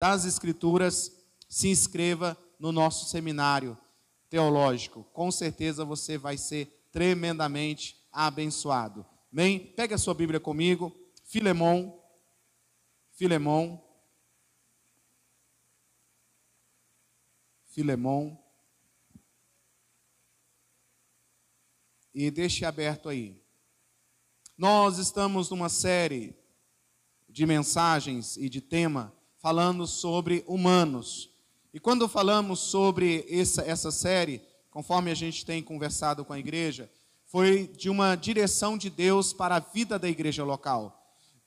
das Escrituras, se inscreva no nosso seminário teológico. Com certeza você vai ser tremendamente abençoado. Bem, pega a sua Bíblia comigo, Filemão, Filemão, Filemão, e deixe aberto aí. Nós estamos numa série de mensagens e de tema falando sobre humanos. E quando falamos sobre essa, essa série, conforme a gente tem conversado com a igreja, foi de uma direção de Deus para a vida da igreja local.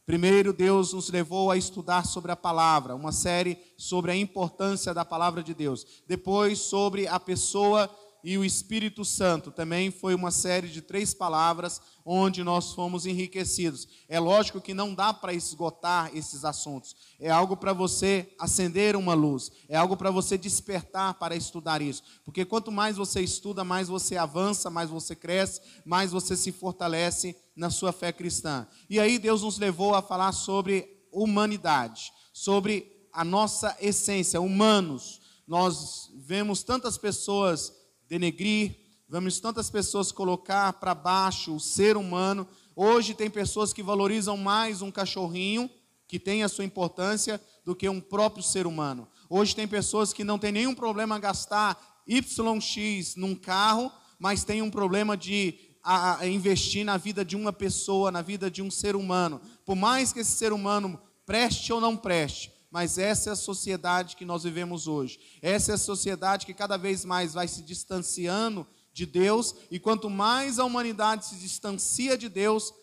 Primeiro, Deus nos levou a estudar sobre a palavra, uma série sobre a importância da palavra de Deus. Depois, sobre a pessoa e o Espírito Santo. Também foi uma série de três palavras onde nós fomos enriquecidos. É lógico que não dá para esgotar esses assuntos. É algo para você acender uma luz, é algo para você despertar para estudar isso. Porque quanto mais você estuda, mais você avança, mais você cresce, mais você se fortalece na sua fé cristã. E aí Deus nos levou a falar sobre humanidade, sobre a nossa essência, humanos. Nós vemos tantas pessoas denegrir, vemos tantas pessoas colocar para baixo o ser humano. Hoje tem pessoas que valorizam mais um cachorrinho, que tem a sua importância, do que um próprio ser humano. Hoje tem pessoas que não tem nenhum problema gastar YX num carro, mas tem um problema de a, a investir na vida de uma pessoa, na vida de um ser humano. Por mais que esse ser humano preste ou não preste, mas essa é a sociedade que nós vivemos hoje. Essa é a sociedade que cada vez mais vai se distanciando de Deus, e quanto mais a humanidade se distancia de Deus,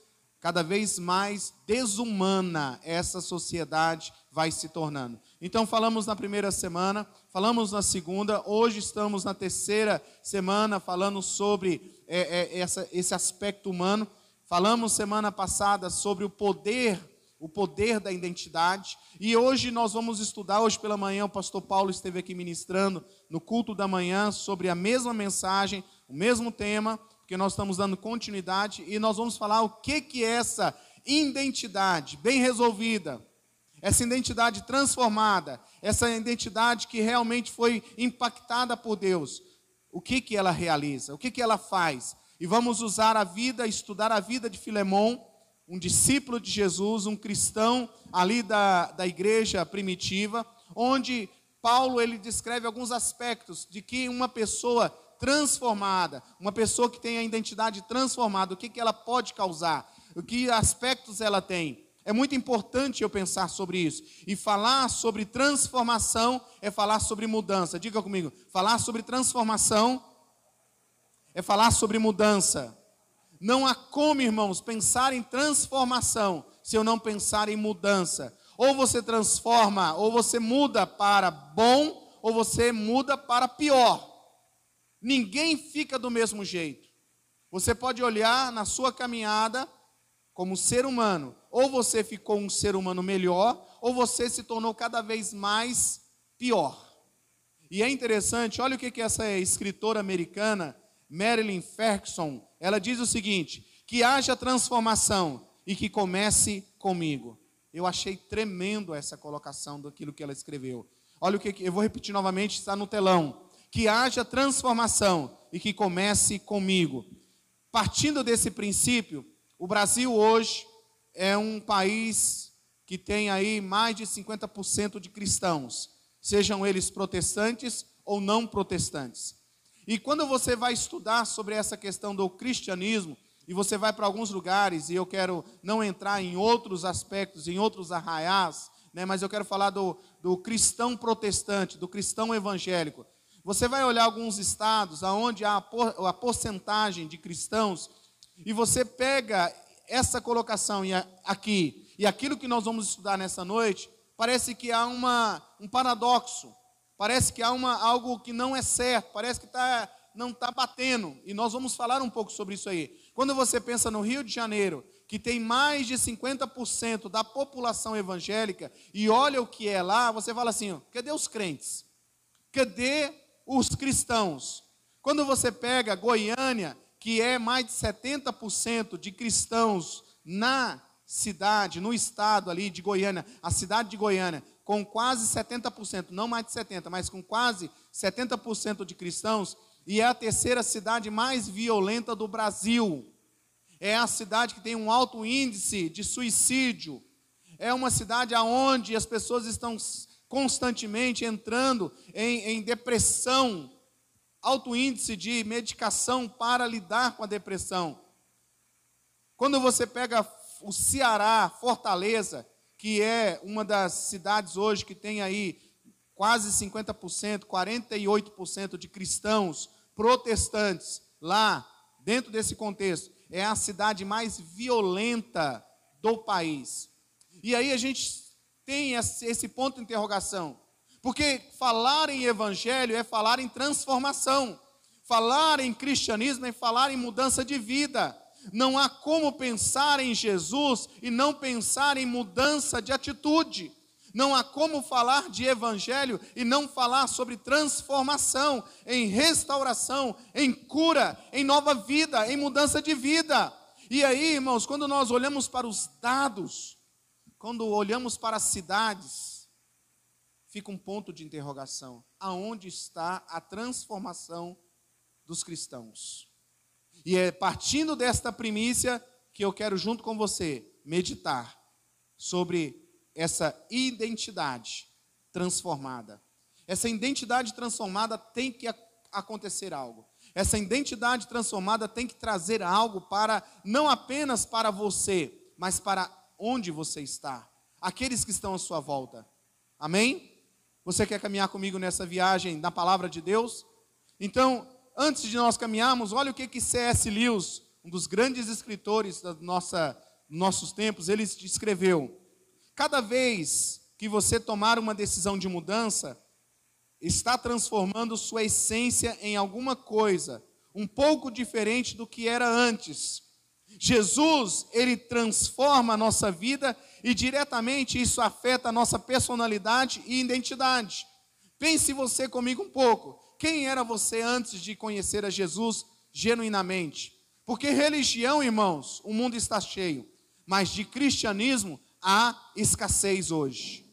cada vez mais desumana essa sociedade vai se tornando. Então, falamos na primeira semana, falamos na segunda, hoje estamos na terceira semana falando sobre é, é, essa, esse aspecto humano. Falamos semana passada sobre o poder o poder da identidade. E hoje nós vamos estudar, hoje pela manhã o pastor Paulo esteve aqui ministrando no culto da manhã sobre a mesma mensagem, o mesmo tema, porque nós estamos dando continuidade e nós vamos falar o que que é essa identidade bem resolvida, essa identidade transformada, essa identidade que realmente foi impactada por Deus. O que que ela realiza? O que que ela faz? E vamos usar a vida, estudar a vida de Filemão um discípulo de Jesus, um cristão ali da, da igreja primitiva, onde Paulo ele descreve alguns aspectos de que uma pessoa transformada, uma pessoa que tem a identidade transformada, o que, que ela pode causar, o que aspectos ela tem. É muito importante eu pensar sobre isso. E falar sobre transformação é falar sobre mudança. Diga comigo, falar sobre transformação é falar sobre mudança. Não há como, irmãos, pensar em transformação se eu não pensar em mudança. Ou você transforma, ou você muda para bom, ou você muda para pior. Ninguém fica do mesmo jeito. Você pode olhar na sua caminhada como ser humano, ou você ficou um ser humano melhor, ou você se tornou cada vez mais pior. E é interessante, olha o que, que essa escritora americana, Marilyn Ferguson, ela diz o seguinte: que haja transformação e que comece comigo. Eu achei tremendo essa colocação daquilo que ela escreveu. Olha o que eu vou repetir novamente, está no telão. Que haja transformação e que comece comigo. Partindo desse princípio, o Brasil hoje é um país que tem aí mais de 50% de cristãos, sejam eles protestantes ou não protestantes. E quando você vai estudar sobre essa questão do cristianismo, e você vai para alguns lugares, e eu quero não entrar em outros aspectos, em outros arraiais, né, mas eu quero falar do, do cristão protestante, do cristão evangélico. Você vai olhar alguns estados onde há a porcentagem de cristãos, e você pega essa colocação aqui, e aquilo que nós vamos estudar nessa noite, parece que há uma, um paradoxo. Parece que há uma, algo que não é certo, parece que tá, não está batendo. E nós vamos falar um pouco sobre isso aí. Quando você pensa no Rio de Janeiro, que tem mais de 50% da população evangélica, e olha o que é lá, você fala assim: ó, cadê os crentes? Cadê os cristãos? Quando você pega Goiânia, que é mais de 70% de cristãos na cidade, no estado ali de Goiânia, a cidade de Goiânia, com quase 70%, não mais de 70%, mas com quase 70% de cristãos, e é a terceira cidade mais violenta do Brasil. É a cidade que tem um alto índice de suicídio. É uma cidade onde as pessoas estão constantemente entrando em, em depressão, alto índice de medicação para lidar com a depressão. Quando você pega o Ceará, Fortaleza, que é uma das cidades hoje que tem aí quase 50%, 48% de cristãos protestantes lá, dentro desse contexto, é a cidade mais violenta do país. E aí a gente tem esse ponto de interrogação. Porque falar em evangelho é falar em transformação. Falar em cristianismo é falar em mudança de vida. Não há como pensar em Jesus e não pensar em mudança de atitude. Não há como falar de evangelho e não falar sobre transformação, em restauração, em cura, em nova vida, em mudança de vida. E aí, irmãos, quando nós olhamos para os dados, quando olhamos para as cidades, fica um ponto de interrogação: aonde está a transformação dos cristãos? E é partindo desta primícia que eu quero, junto com você, meditar sobre essa identidade transformada. Essa identidade transformada tem que acontecer algo. Essa identidade transformada tem que trazer algo para, não apenas para você, mas para onde você está, aqueles que estão à sua volta. Amém? Você quer caminhar comigo nessa viagem da palavra de Deus? Então, antes de nós caminharmos, olha o que que C.S. Lewis, um dos grandes escritores da nossa nossos tempos, ele escreveu: Cada vez que você tomar uma decisão de mudança, está transformando sua essência em alguma coisa um pouco diferente do que era antes. Jesus, ele transforma a nossa vida e diretamente isso afeta a nossa personalidade e identidade. Pense você comigo um pouco. Quem era você antes de conhecer a Jesus genuinamente? Porque religião, irmãos, o mundo está cheio, mas de cristianismo há escassez hoje.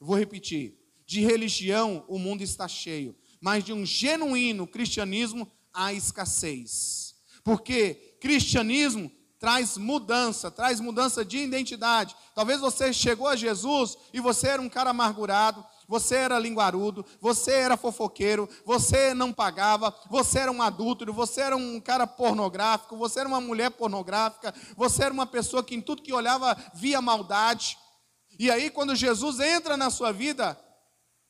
Vou repetir. De religião o mundo está cheio, mas de um genuíno cristianismo há escassez. Porque cristianismo traz mudança, traz mudança de identidade. Talvez você chegou a Jesus e você era um cara amargurado, você era linguarudo, você era fofoqueiro, você não pagava, você era um adúltero, você era um cara pornográfico, você era uma mulher pornográfica, você era uma pessoa que em tudo que olhava via maldade. E aí, quando Jesus entra na sua vida,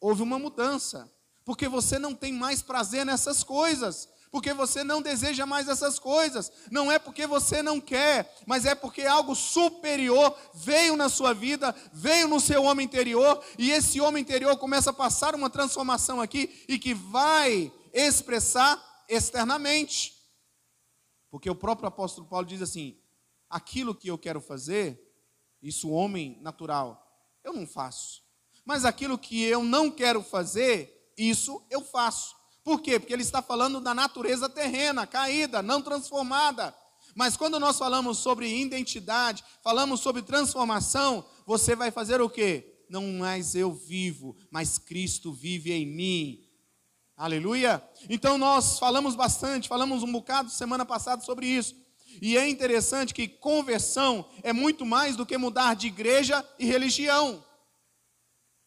houve uma mudança, porque você não tem mais prazer nessas coisas porque você não deseja mais essas coisas. Não é porque você não quer, mas é porque algo superior veio na sua vida, veio no seu homem interior, e esse homem interior começa a passar uma transformação aqui e que vai expressar externamente. Porque o próprio apóstolo Paulo diz assim: aquilo que eu quero fazer, isso homem natural, eu não faço. Mas aquilo que eu não quero fazer, isso eu faço. Por quê? Porque ele está falando da natureza terrena, caída, não transformada. Mas quando nós falamos sobre identidade, falamos sobre transformação, você vai fazer o quê? Não mais eu vivo, mas Cristo vive em mim. Aleluia? Então nós falamos bastante, falamos um bocado semana passada sobre isso. E é interessante que conversão é muito mais do que mudar de igreja e religião.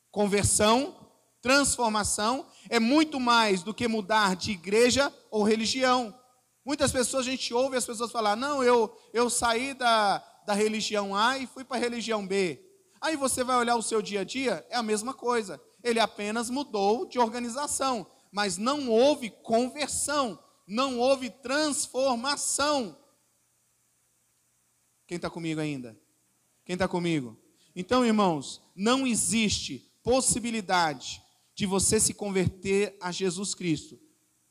Conversão, transformação é muito mais do que mudar de igreja ou religião. Muitas pessoas a gente ouve as pessoas falar: não, eu, eu saí da, da religião A e fui para a religião B. Aí você vai olhar o seu dia a dia, é a mesma coisa. Ele apenas mudou de organização, mas não houve conversão, não houve transformação. Quem está comigo ainda? Quem está comigo? Então, irmãos, não existe possibilidade de você se converter a Jesus Cristo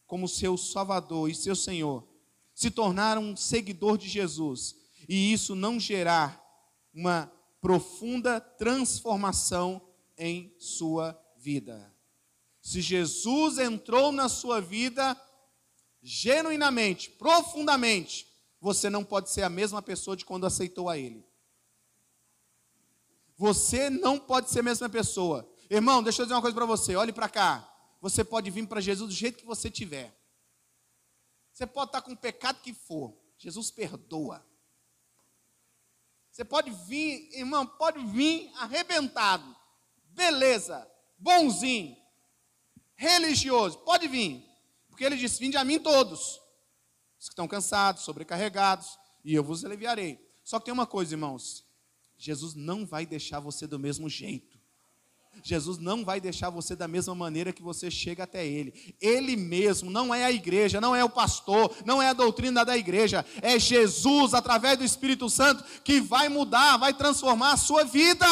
como seu Salvador e seu Senhor, se tornar um seguidor de Jesus, e isso não gerar uma profunda transformação em sua vida. Se Jesus entrou na sua vida genuinamente, profundamente, você não pode ser a mesma pessoa de quando aceitou a Ele. Você não pode ser a mesma pessoa. Irmão, deixa eu dizer uma coisa para você. Olhe para cá. Você pode vir para Jesus do jeito que você tiver. Você pode estar com o pecado que for. Jesus perdoa. Você pode vir, irmão, pode vir arrebentado. Beleza. Bonzinho. Religioso. Pode vir. Porque ele disse: Vinde a mim todos. Os que estão cansados, sobrecarregados, e eu vos aliviarei. Só que tem uma coisa, irmãos. Jesus não vai deixar você do mesmo jeito. Jesus não vai deixar você da mesma maneira que você chega até Ele. Ele mesmo, não é a igreja, não é o pastor, não é a doutrina da igreja, é Jesus, através do Espírito Santo, que vai mudar, vai transformar a sua vida.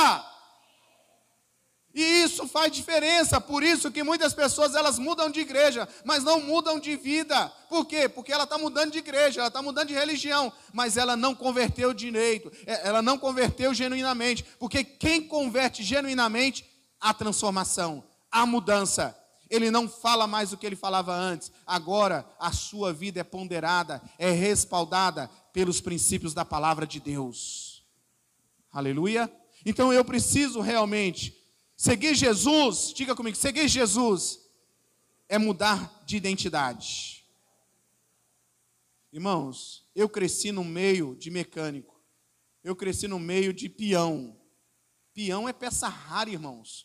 E isso faz diferença, por isso que muitas pessoas elas mudam de igreja, mas não mudam de vida. Por quê? Porque ela está mudando de igreja, ela está mudando de religião, mas ela não converteu direito, é, ela não converteu genuinamente. Porque quem converte genuinamente, a transformação, a mudança. Ele não fala mais o que ele falava antes. Agora a sua vida é ponderada, é respaldada pelos princípios da palavra de Deus. Aleluia. Então eu preciso realmente Seguir Jesus, diga comigo, seguir Jesus é mudar de identidade. Irmãos, eu cresci no meio de mecânico. Eu cresci no meio de peão. Peão é peça rara, irmãos.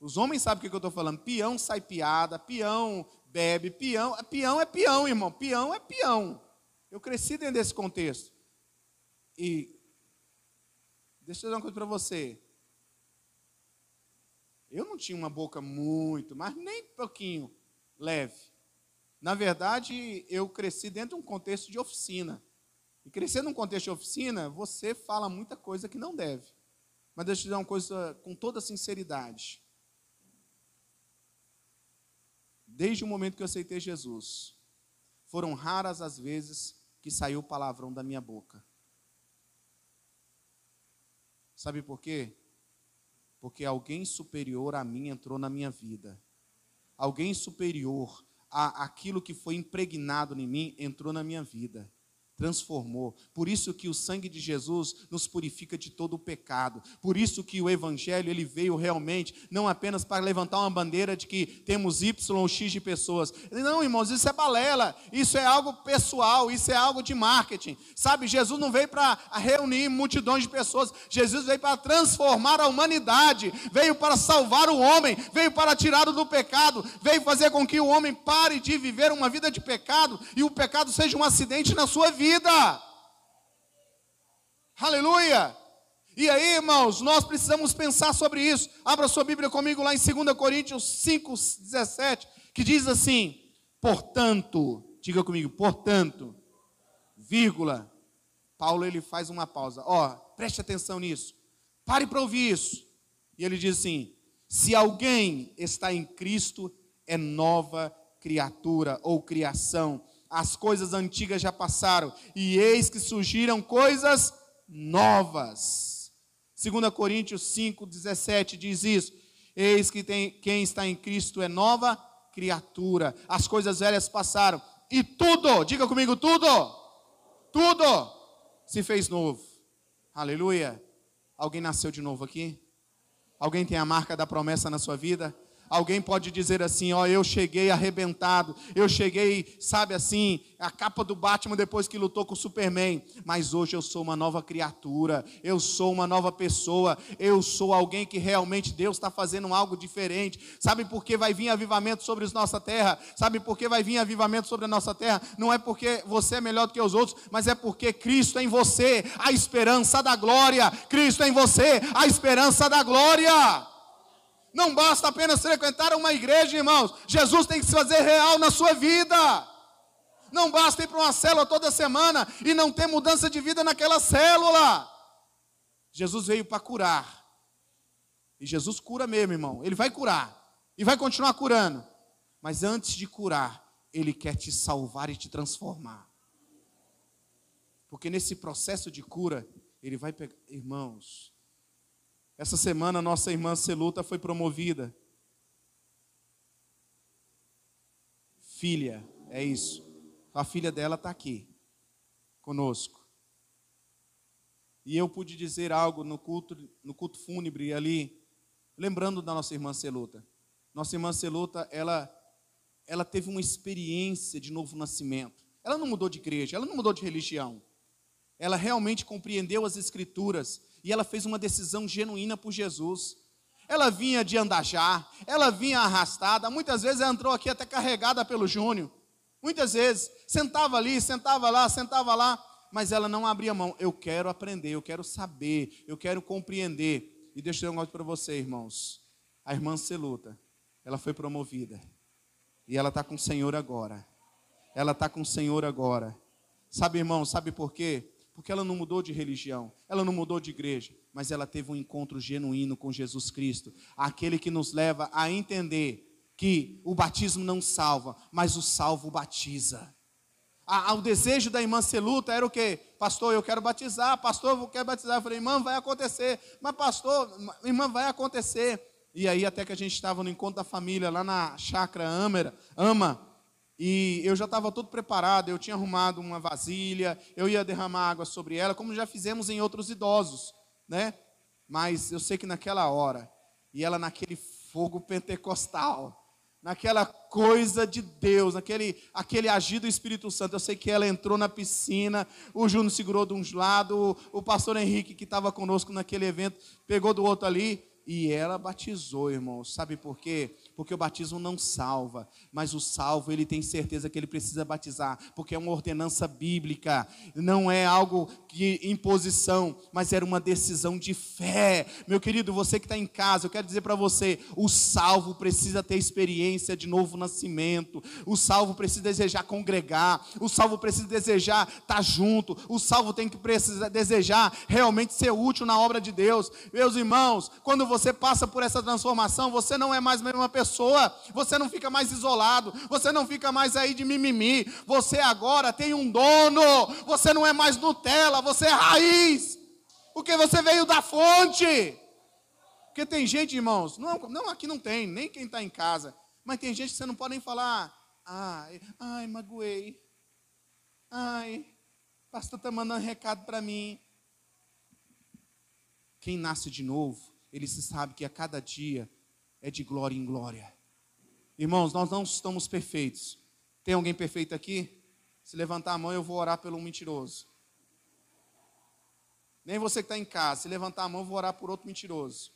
Os homens sabem o que eu estou falando. Peão sai piada, peão bebe, peão. Peão é peão, irmão. Peão é peão. Eu cresci dentro desse contexto. E deixa eu dizer uma coisa para você. Eu não tinha uma boca muito, mas nem pouquinho leve. Na verdade, eu cresci dentro de um contexto de oficina. E crescer num contexto de oficina, você fala muita coisa que não deve. Mas deixa eu te dizer uma coisa com toda sinceridade. Desde o momento que eu aceitei Jesus, foram raras as vezes que saiu palavrão da minha boca. Sabe por quê? porque alguém superior a mim entrou na minha vida. Alguém superior a aquilo que foi impregnado em mim entrou na minha vida transformou. Por isso que o sangue de Jesus nos purifica de todo o pecado. Por isso que o evangelho ele veio realmente não apenas para levantar uma bandeira de que temos Y ou X de pessoas. Não, irmãos, isso é balela. Isso é algo pessoal, isso é algo de marketing. Sabe, Jesus não veio para reunir multidões de pessoas. Jesus veio para transformar a humanidade, veio para salvar o homem, veio para tirá-lo do pecado, veio fazer com que o homem pare de viver uma vida de pecado e o pecado seja um acidente na sua vida vida. Aleluia! E aí, irmãos, nós precisamos pensar sobre isso. Abra sua Bíblia comigo lá em 2 Coríntios 5, 17, que diz assim: Portanto, diga comigo, portanto, vírgula. Paulo ele faz uma pausa. Ó, preste atenção nisso. Pare para ouvir isso. E ele diz assim: se alguém está em Cristo, é nova criatura ou criação as coisas antigas já passaram, e eis que surgiram coisas novas. 2 Coríntios 5, 17 diz isso. Eis que tem, quem está em Cristo é nova criatura. As coisas velhas passaram. E tudo, diga comigo, tudo, tudo se fez novo. Aleluia. Alguém nasceu de novo aqui? Alguém tem a marca da promessa na sua vida? Alguém pode dizer assim: Ó, eu cheguei arrebentado, eu cheguei, sabe assim, a capa do Batman depois que lutou com o Superman, mas hoje eu sou uma nova criatura, eu sou uma nova pessoa, eu sou alguém que realmente Deus está fazendo algo diferente. Sabe por que vai vir avivamento sobre a nossa terra? Sabe por que vai vir avivamento sobre a nossa terra? Não é porque você é melhor do que os outros, mas é porque Cristo é em você, a esperança da glória. Cristo é em você, a esperança da glória. Não basta apenas frequentar uma igreja, irmãos. Jesus tem que se fazer real na sua vida. Não basta ir para uma célula toda semana e não ter mudança de vida naquela célula. Jesus veio para curar. E Jesus cura mesmo, irmão. Ele vai curar. E vai continuar curando. Mas antes de curar, Ele quer te salvar e te transformar. Porque nesse processo de cura, Ele vai pegar. Irmãos, essa semana, nossa irmã Celuta foi promovida. Filha, é isso. A filha dela está aqui, conosco. E eu pude dizer algo no culto, no culto fúnebre ali. lembrando da nossa irmã Celuta. Nossa irmã Celuta, ela, ela teve uma experiência de novo nascimento. Ela não mudou de igreja, ela não mudou de religião. Ela realmente compreendeu as Escrituras e ela fez uma decisão genuína por Jesus. Ela vinha de andajar, ela vinha arrastada, muitas vezes ela entrou aqui até carregada pelo Júnior. Muitas vezes, sentava ali, sentava lá, sentava lá, mas ela não abria mão. Eu quero aprender, eu quero saber, eu quero compreender. E deixa eu dizer um negócio para você, irmãos. A irmã Celuta, ela foi promovida. E ela está com o Senhor agora. Ela está com o Senhor agora. Sabe, irmão, sabe por quê? Porque ela não mudou de religião, ela não mudou de igreja, mas ela teve um encontro genuíno com Jesus Cristo, aquele que nos leva a entender que o batismo não salva, mas o salvo batiza. O desejo da irmã Celuta era o quê? Pastor, eu quero batizar, pastor, eu quero batizar. Eu falei, irmã, vai acontecer. Mas, pastor, irmã, vai acontecer. E aí, até que a gente estava no encontro da família, lá na chácara Amera, Ama, e eu já estava todo preparado, eu tinha arrumado uma vasilha, eu ia derramar água sobre ela, como já fizemos em outros idosos, né? Mas eu sei que naquela hora, e ela naquele fogo pentecostal, naquela coisa de Deus, naquele aquele agir do Espírito Santo. Eu sei que ela entrou na piscina, o Júnior segurou de um lado, o pastor Henrique, que estava conosco naquele evento, pegou do outro ali, e ela batizou, irmãos. Sabe por quê? Porque o batismo não salva, mas o salvo ele tem certeza que ele precisa batizar, porque é uma ordenança bíblica, não é algo que imposição, mas era uma decisão de fé. Meu querido, você que está em casa, eu quero dizer para você: o salvo precisa ter experiência de novo nascimento, o salvo precisa desejar congregar, o salvo precisa desejar estar tá junto, o salvo tem que precisar desejar realmente ser útil na obra de Deus. Meus irmãos, quando você passa por essa transformação, você não é mais a mesma pessoa, você não fica mais isolado, você não fica mais aí de mimimi, você agora tem um dono, você não é mais Nutella, você é raiz, porque você veio da fonte. Porque tem gente, irmãos, não, não aqui não tem, nem quem está em casa, mas tem gente que você não pode nem falar, ai, ai, magoei, ai, pastor está mandando recado para mim. Quem nasce de novo, ele se sabe que a cada dia é de glória em glória. Irmãos, nós não estamos perfeitos. Tem alguém perfeito aqui? Se levantar a mão, eu vou orar pelo mentiroso. Nem você que está em casa, se levantar a mão, eu vou orar por outro mentiroso.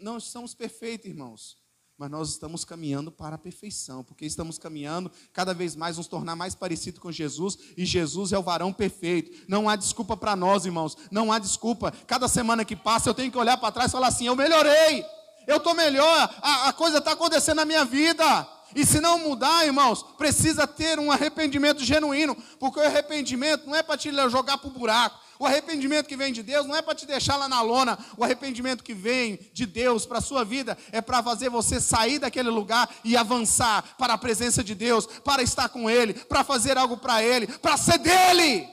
Não estamos perfeitos, irmãos mas nós estamos caminhando para a perfeição, porque estamos caminhando cada vez mais nos tornar mais parecido com Jesus, e Jesus é o varão perfeito. Não há desculpa para nós, irmãos, não há desculpa. Cada semana que passa eu tenho que olhar para trás e falar assim: eu melhorei, eu estou melhor, a, a coisa está acontecendo na minha vida. E se não mudar, irmãos, precisa ter um arrependimento genuíno, porque o arrependimento não é para te jogar para o buraco, o arrependimento que vem de Deus não é para te deixar lá na lona. O arrependimento que vem de Deus para a sua vida é para fazer você sair daquele lugar e avançar para a presença de Deus, para estar com Ele, para fazer algo para Ele, para ser dele.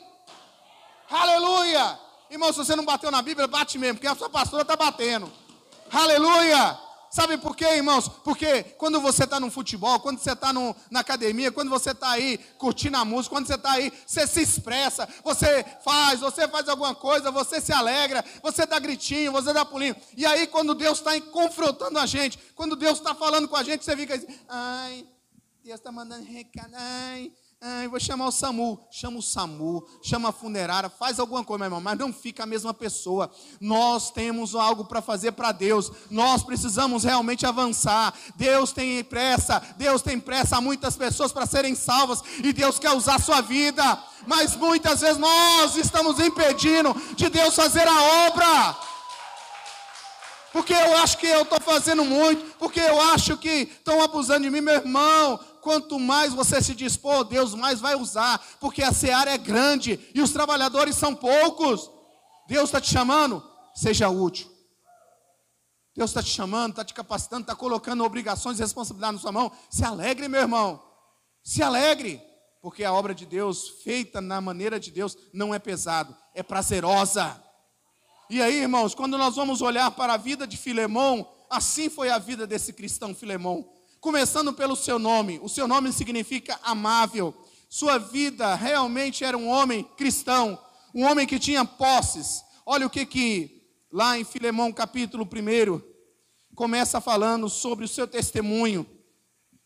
Aleluia! Irmão, se você não bateu na Bíblia, bate mesmo, porque a sua pastora está batendo. Aleluia! Sabe por quê, irmãos? Porque quando você está no futebol, quando você está na academia, quando você está aí curtindo a música, quando você está aí, você se expressa, você faz, você faz alguma coisa, você se alegra, você dá gritinho, você dá pulinho. E aí, quando Deus está confrontando a gente, quando Deus está falando com a gente, você fica assim, ai, Deus está mandando recado, ai, ah, eu vou chamar o SAMU. Chama o SAMU, chama a funerária, faz alguma coisa, meu irmão, mas não fica a mesma pessoa. Nós temos algo para fazer para Deus. Nós precisamos realmente avançar. Deus tem pressa, Deus tem pressa há muitas pessoas para serem salvas e Deus quer usar a sua vida. Mas muitas vezes nós estamos impedindo de Deus fazer a obra. Porque eu acho que eu estou fazendo muito, porque eu acho que estão abusando de mim, meu irmão quanto mais você se dispor, Deus mais vai usar, porque a seara é grande e os trabalhadores são poucos. Deus está te chamando, seja útil. Deus está te chamando, está te capacitando, está colocando obrigações e responsabilidades na sua mão. Se alegre, meu irmão. Se alegre, porque a obra de Deus, feita na maneira de Deus, não é pesado, é prazerosa. E aí, irmãos, quando nós vamos olhar para a vida de Filemão, assim foi a vida desse cristão Filemão começando pelo seu nome. O seu nome significa amável. Sua vida realmente era um homem cristão, um homem que tinha posses. Olha o que que lá em Filemão capítulo 1, começa falando sobre o seu testemunho.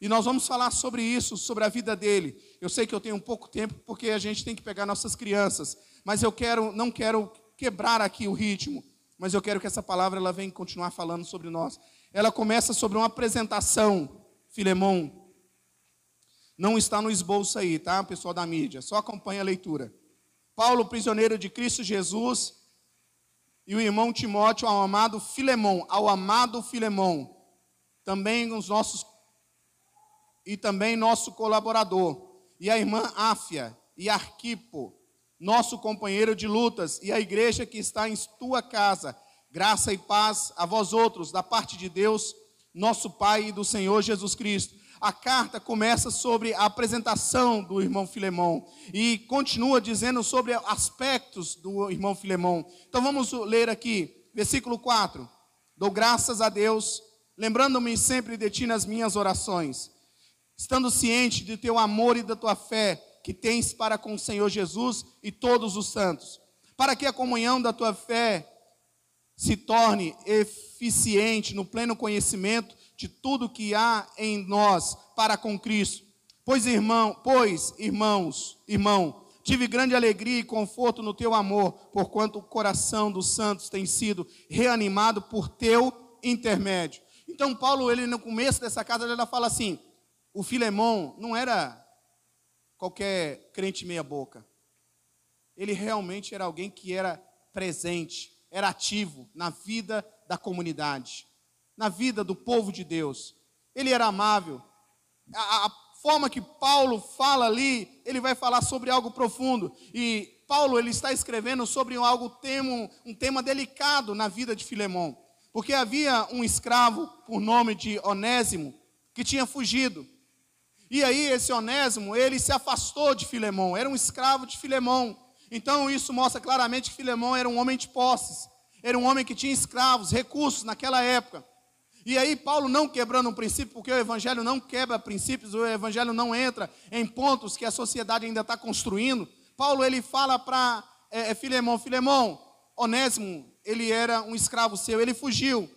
E nós vamos falar sobre isso, sobre a vida dele. Eu sei que eu tenho pouco tempo porque a gente tem que pegar nossas crianças, mas eu quero, não quero quebrar aqui o ritmo, mas eu quero que essa palavra ela venha continuar falando sobre nós. Ela começa sobre uma apresentação, Filemão. Não está no esboço aí, tá, pessoal da mídia? Só acompanha a leitura. Paulo, prisioneiro de Cristo Jesus, e o irmão Timóteo ao amado Filemão, ao amado Filemão, também os nossos e também nosso colaborador, e a irmã Áfia e Arquipo, nosso companheiro de lutas, e a igreja que está em tua casa. Graça e paz a vós outros, da parte de Deus, nosso Pai e do Senhor Jesus Cristo. A carta começa sobre a apresentação do irmão Filemão e continua dizendo sobre aspectos do irmão Filemão. Então vamos ler aqui, versículo 4. Dou graças a Deus, lembrando-me sempre de ti nas minhas orações, estando ciente de teu amor e da tua fé que tens para com o Senhor Jesus e todos os santos, para que a comunhão da tua fé se torne eficiente no pleno conhecimento de tudo que há em nós para com Cristo. Pois irmão, pois irmãos, irmão, tive grande alegria e conforto no teu amor, porquanto o coração dos santos tem sido reanimado por teu intermédio. Então Paulo, ele no começo dessa carta, ele fala assim: o Filemão não era qualquer crente meia boca. Ele realmente era alguém que era presente, era ativo na vida da comunidade na vida do povo de Deus. Ele era amável. A, a forma que Paulo fala ali, ele vai falar sobre algo profundo. E Paulo ele está escrevendo sobre algo temo, um tema delicado na vida de Filemão, porque havia um escravo por nome de Onésimo que tinha fugido. E aí esse Onésimo, ele se afastou de Filemão, era um escravo de Filemão. Então isso mostra claramente que Filemão era um homem de posses, era um homem que tinha escravos, recursos naquela época. E aí, Paulo não quebrando um princípio, porque o Evangelho não quebra princípios, o Evangelho não entra em pontos que a sociedade ainda está construindo. Paulo ele fala para é, é, Filemão: Filemão, Onésimo, ele era um escravo seu, ele fugiu,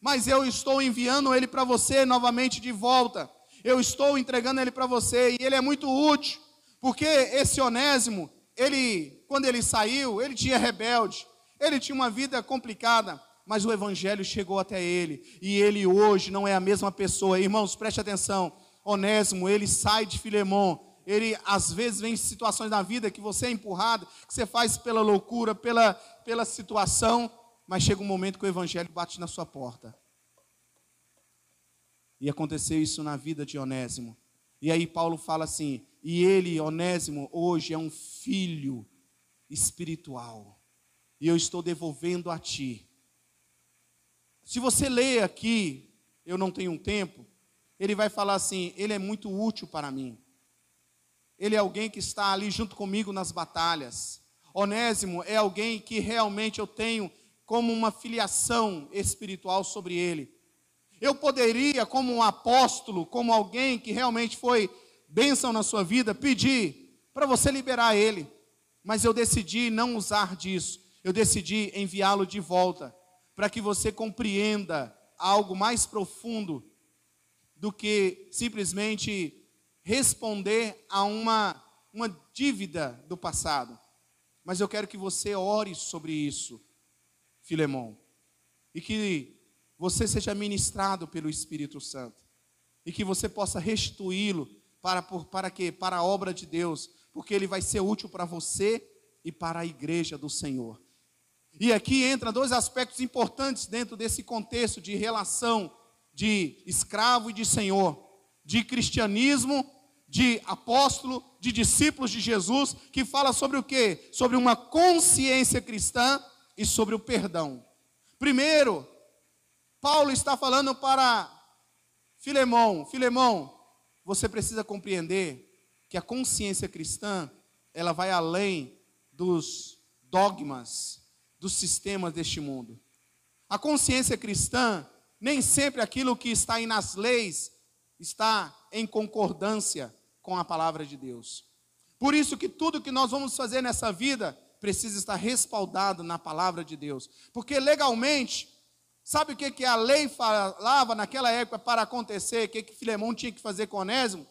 mas eu estou enviando ele para você novamente de volta. Eu estou entregando ele para você e ele é muito útil, porque esse Onésimo, ele, quando ele saiu, ele tinha rebelde, ele tinha uma vida complicada mas o Evangelho chegou até ele, e ele hoje não é a mesma pessoa. Irmãos, preste atenção: Onésimo, ele sai de Filemão, ele às vezes vem em situações na vida que você é empurrado, que você faz pela loucura, pela, pela situação, mas chega um momento que o Evangelho bate na sua porta. E aconteceu isso na vida de Onésimo. E aí Paulo fala assim: e ele, Onésimo, hoje é um filho espiritual, e eu estou devolvendo a ti se você ler aqui, eu não tenho um tempo, ele vai falar assim: ele é muito útil para mim. Ele é alguém que está ali junto comigo nas batalhas. Onésimo é alguém que realmente eu tenho como uma filiação espiritual sobre ele. Eu poderia, como um apóstolo, como alguém que realmente foi bênção na sua vida, pedir para você liberar ele. Mas eu decidi não usar disso. Eu decidi enviá-lo de volta para que você compreenda algo mais profundo do que simplesmente responder a uma, uma dívida do passado. Mas eu quero que você ore sobre isso, Filemão, e que você seja ministrado pelo Espírito Santo, e que você possa restituí-lo para, para quê? Para a obra de Deus, porque ele vai ser útil para você e para a igreja do Senhor. E aqui entra dois aspectos importantes dentro desse contexto de relação de escravo e de senhor, de cristianismo, de apóstolo, de discípulos de Jesus, que fala sobre o quê? Sobre uma consciência cristã e sobre o perdão. Primeiro, Paulo está falando para Filemão, Filemão, você precisa compreender que a consciência cristã, ela vai além dos dogmas, dos sistemas deste mundo. A consciência cristã, nem sempre aquilo que está aí nas leis está em concordância com a palavra de Deus. Por isso que tudo que nós vamos fazer nessa vida precisa estar respaldada na palavra de Deus. Porque legalmente, sabe o que, que a lei falava naquela época para acontecer? O que, que Filemão tinha que fazer com Onésimo?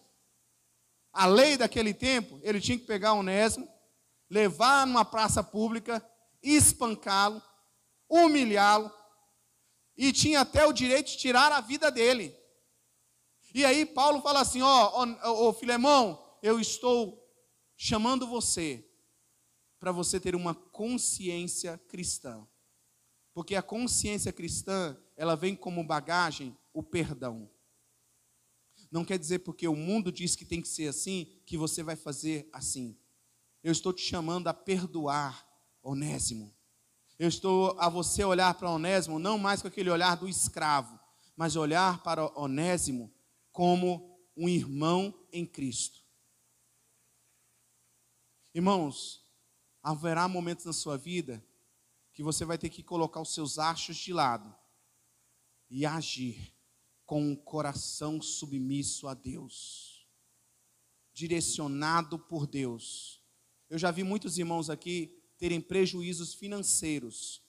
A lei daquele tempo, ele tinha que pegar Onésimo, levar numa praça pública, espancá-lo, humilhá-lo, e tinha até o direito de tirar a vida dele. E aí Paulo fala assim: ó, ó Filemão, eu estou chamando você para você ter uma consciência cristã. Porque a consciência cristã, ela vem como bagagem o perdão. Não quer dizer porque o mundo diz que tem que ser assim, que você vai fazer assim. Eu estou te chamando a perdoar, Onésimo. Eu estou a você olhar para Onésimo não mais com aquele olhar do escravo, mas olhar para Onésimo como um irmão em Cristo. Irmãos, haverá momentos na sua vida que você vai ter que colocar os seus achos de lado e agir com um coração submisso a Deus, direcionado por Deus. Eu já vi muitos irmãos aqui terem prejuízos financeiros.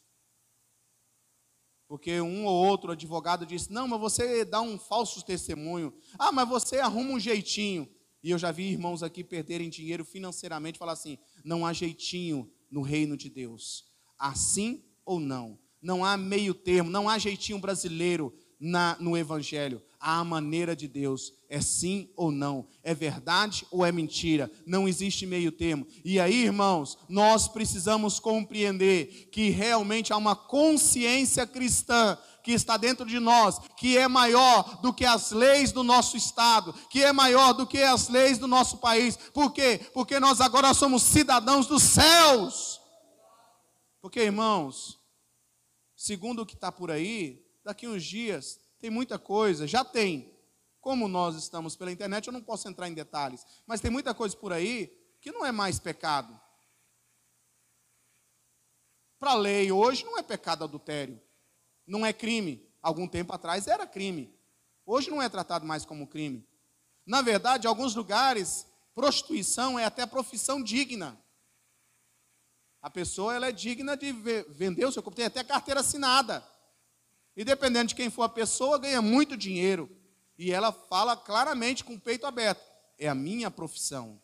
Porque um ou outro advogado disse: Não, mas você dá um falso testemunho. Ah, mas você arruma um jeitinho. E eu já vi irmãos aqui perderem dinheiro financeiramente, falar assim: não há jeitinho no reino de Deus. Assim ou não. Não há meio termo, não há jeitinho brasileiro na, no Evangelho. A maneira de Deus. É sim ou não. É verdade ou é mentira. Não existe meio termo. E aí, irmãos, nós precisamos compreender que realmente há uma consciência cristã que está dentro de nós, que é maior do que as leis do nosso estado, que é maior do que as leis do nosso país. Por quê? Porque nós agora somos cidadãos dos céus. Porque, irmãos, segundo o que está por aí, daqui uns dias tem muita coisa, já tem. Como nós estamos pela internet, eu não posso entrar em detalhes, mas tem muita coisa por aí que não é mais pecado. Para a lei hoje não é pecado adultério não é crime. Algum tempo atrás era crime. Hoje não é tratado mais como crime. Na verdade, em alguns lugares, prostituição é até profissão digna. A pessoa ela é digna de vender o seu corpo, tem até carteira assinada. E dependendo de quem for a pessoa, ganha muito dinheiro. E ela fala claramente com o peito aberto: é a minha profissão.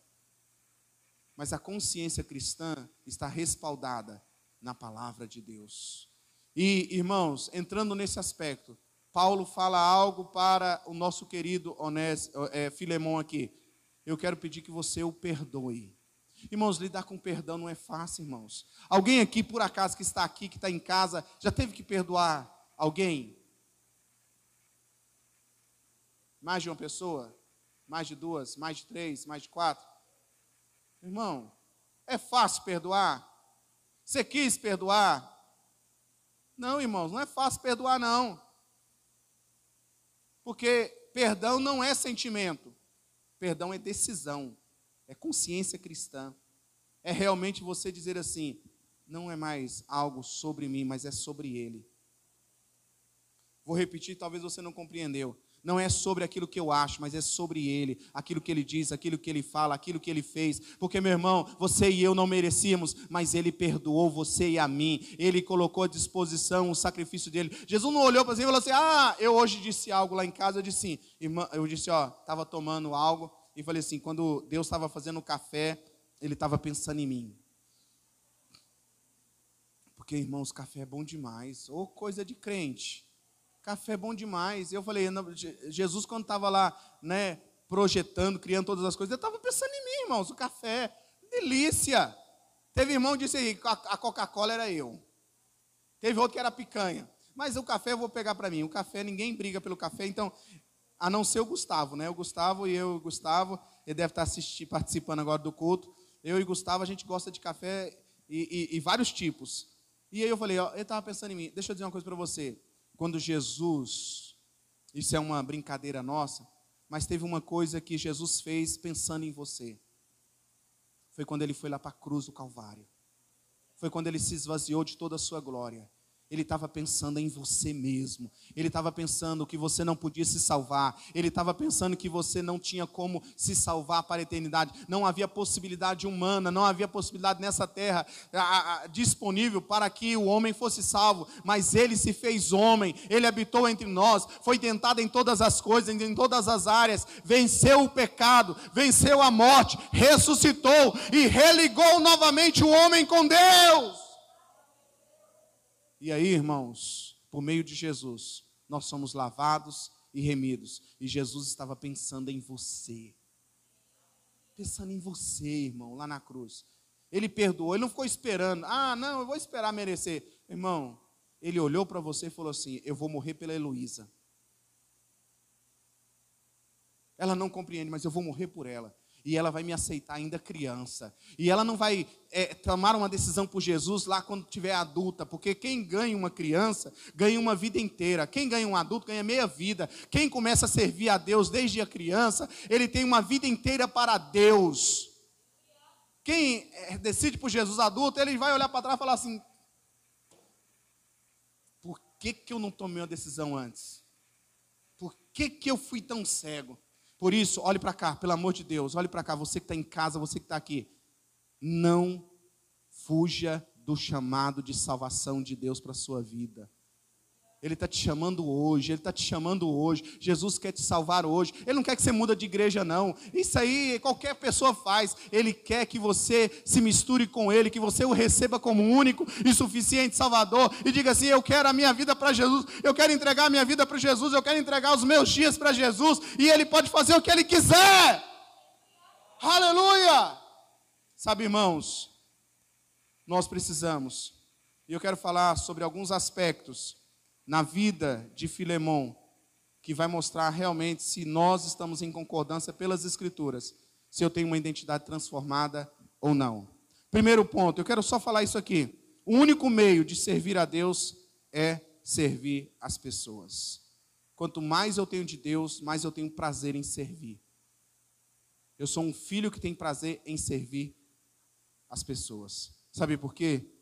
Mas a consciência cristã está respaldada na palavra de Deus. E, irmãos, entrando nesse aspecto, Paulo fala algo para o nosso querido Onés, é, Filemão aqui. Eu quero pedir que você o perdoe. Irmãos, lidar com perdão não é fácil, irmãos. Alguém aqui, por acaso, que está aqui, que está em casa, já teve que perdoar alguém? Mais de uma pessoa? Mais de duas? Mais de três? Mais de quatro? Irmão, é fácil perdoar? Você quis perdoar? Não, irmãos, não é fácil perdoar, não. Porque perdão não é sentimento, perdão é decisão, é consciência cristã. É realmente você dizer assim: não é mais algo sobre mim, mas é sobre Ele. Vou repetir, talvez você não compreendeu não é sobre aquilo que eu acho, mas é sobre Ele, aquilo que Ele diz, aquilo que Ele fala, aquilo que Ele fez. Porque, meu irmão, você e eu não merecíamos, mas Ele perdoou você e a mim. Ele colocou à disposição o sacrifício dele. Jesus não olhou para você e falou assim: Ah, eu hoje disse algo lá em casa. Eu disse irmã, eu disse, ó, estava tomando algo e falei assim: quando Deus estava fazendo café, Ele estava pensando em mim. Porque, irmãos, café é bom demais, ou coisa de crente. Café é bom demais. Eu falei, Jesus, quando estava lá, né, projetando, criando todas as coisas, ele estava pensando em mim, irmãos. O café, delícia. Teve irmão que disse aí, a Coca-Cola era eu. Teve outro que era picanha. Mas o café eu vou pegar para mim. O café, ninguém briga pelo café, então, a não ser o Gustavo, né? O Gustavo e eu, o Gustavo, ele deve estar assistindo, participando agora do culto. Eu e o Gustavo, a gente gosta de café e, e, e vários tipos. E aí eu falei, ó, ele estava pensando em mim. Deixa eu dizer uma coisa para você quando Jesus, isso é uma brincadeira nossa, mas teve uma coisa que Jesus fez pensando em você. Foi quando ele foi lá para a cruz do Calvário. Foi quando ele se esvaziou de toda a sua glória. Ele estava pensando em você mesmo. Ele estava pensando que você não podia se salvar. Ele estava pensando que você não tinha como se salvar para a eternidade. Não havia possibilidade humana, não havia possibilidade nessa terra a, a, disponível para que o homem fosse salvo. Mas ele se fez homem. Ele habitou entre nós. Foi tentado em todas as coisas, em todas as áreas. Venceu o pecado, venceu a morte, ressuscitou e religou novamente o homem com Deus. E aí, irmãos, por meio de Jesus, nós somos lavados e remidos. E Jesus estava pensando em você. Pensando em você, irmão, lá na cruz. Ele perdoou, ele não ficou esperando. Ah, não, eu vou esperar merecer. Irmão, ele olhou para você e falou assim: Eu vou morrer pela Heloísa. Ela não compreende, mas eu vou morrer por ela e ela vai me aceitar ainda criança. E ela não vai é, tomar uma decisão por Jesus lá quando tiver adulta, porque quem ganha uma criança ganha uma vida inteira. Quem ganha um adulto ganha meia vida. Quem começa a servir a Deus desde a criança, ele tem uma vida inteira para Deus. Quem é, decide por Jesus adulto, ele vai olhar para trás e falar assim: por que, que eu não tomei uma decisão antes? Por que, que eu fui tão cego? Por isso, olhe para cá, pelo amor de Deus, olhe para cá, você que está em casa, você que está aqui. Não fuja do chamado de salvação de Deus para a sua vida. Ele está te chamando hoje, Ele está te chamando hoje. Jesus quer te salvar hoje. Ele não quer que você muda de igreja, não. Isso aí qualquer pessoa faz. Ele quer que você se misture com Ele, que você o receba como único e suficiente Salvador. E diga assim: Eu quero a minha vida para Jesus, eu quero entregar a minha vida para Jesus, eu quero entregar os meus dias para Jesus. E Ele pode fazer o que Ele quiser. Aleluia! Sabe, irmãos, nós precisamos. E eu quero falar sobre alguns aspectos na vida de Filemão, que vai mostrar realmente se nós estamos em concordância pelas Escrituras, se eu tenho uma identidade transformada ou não. Primeiro ponto, eu quero só falar isso aqui. O único meio de servir a Deus é servir as pessoas. Quanto mais eu tenho de Deus, mais eu tenho prazer em servir. Eu sou um filho que tem prazer em servir as pessoas. Sabe por quê?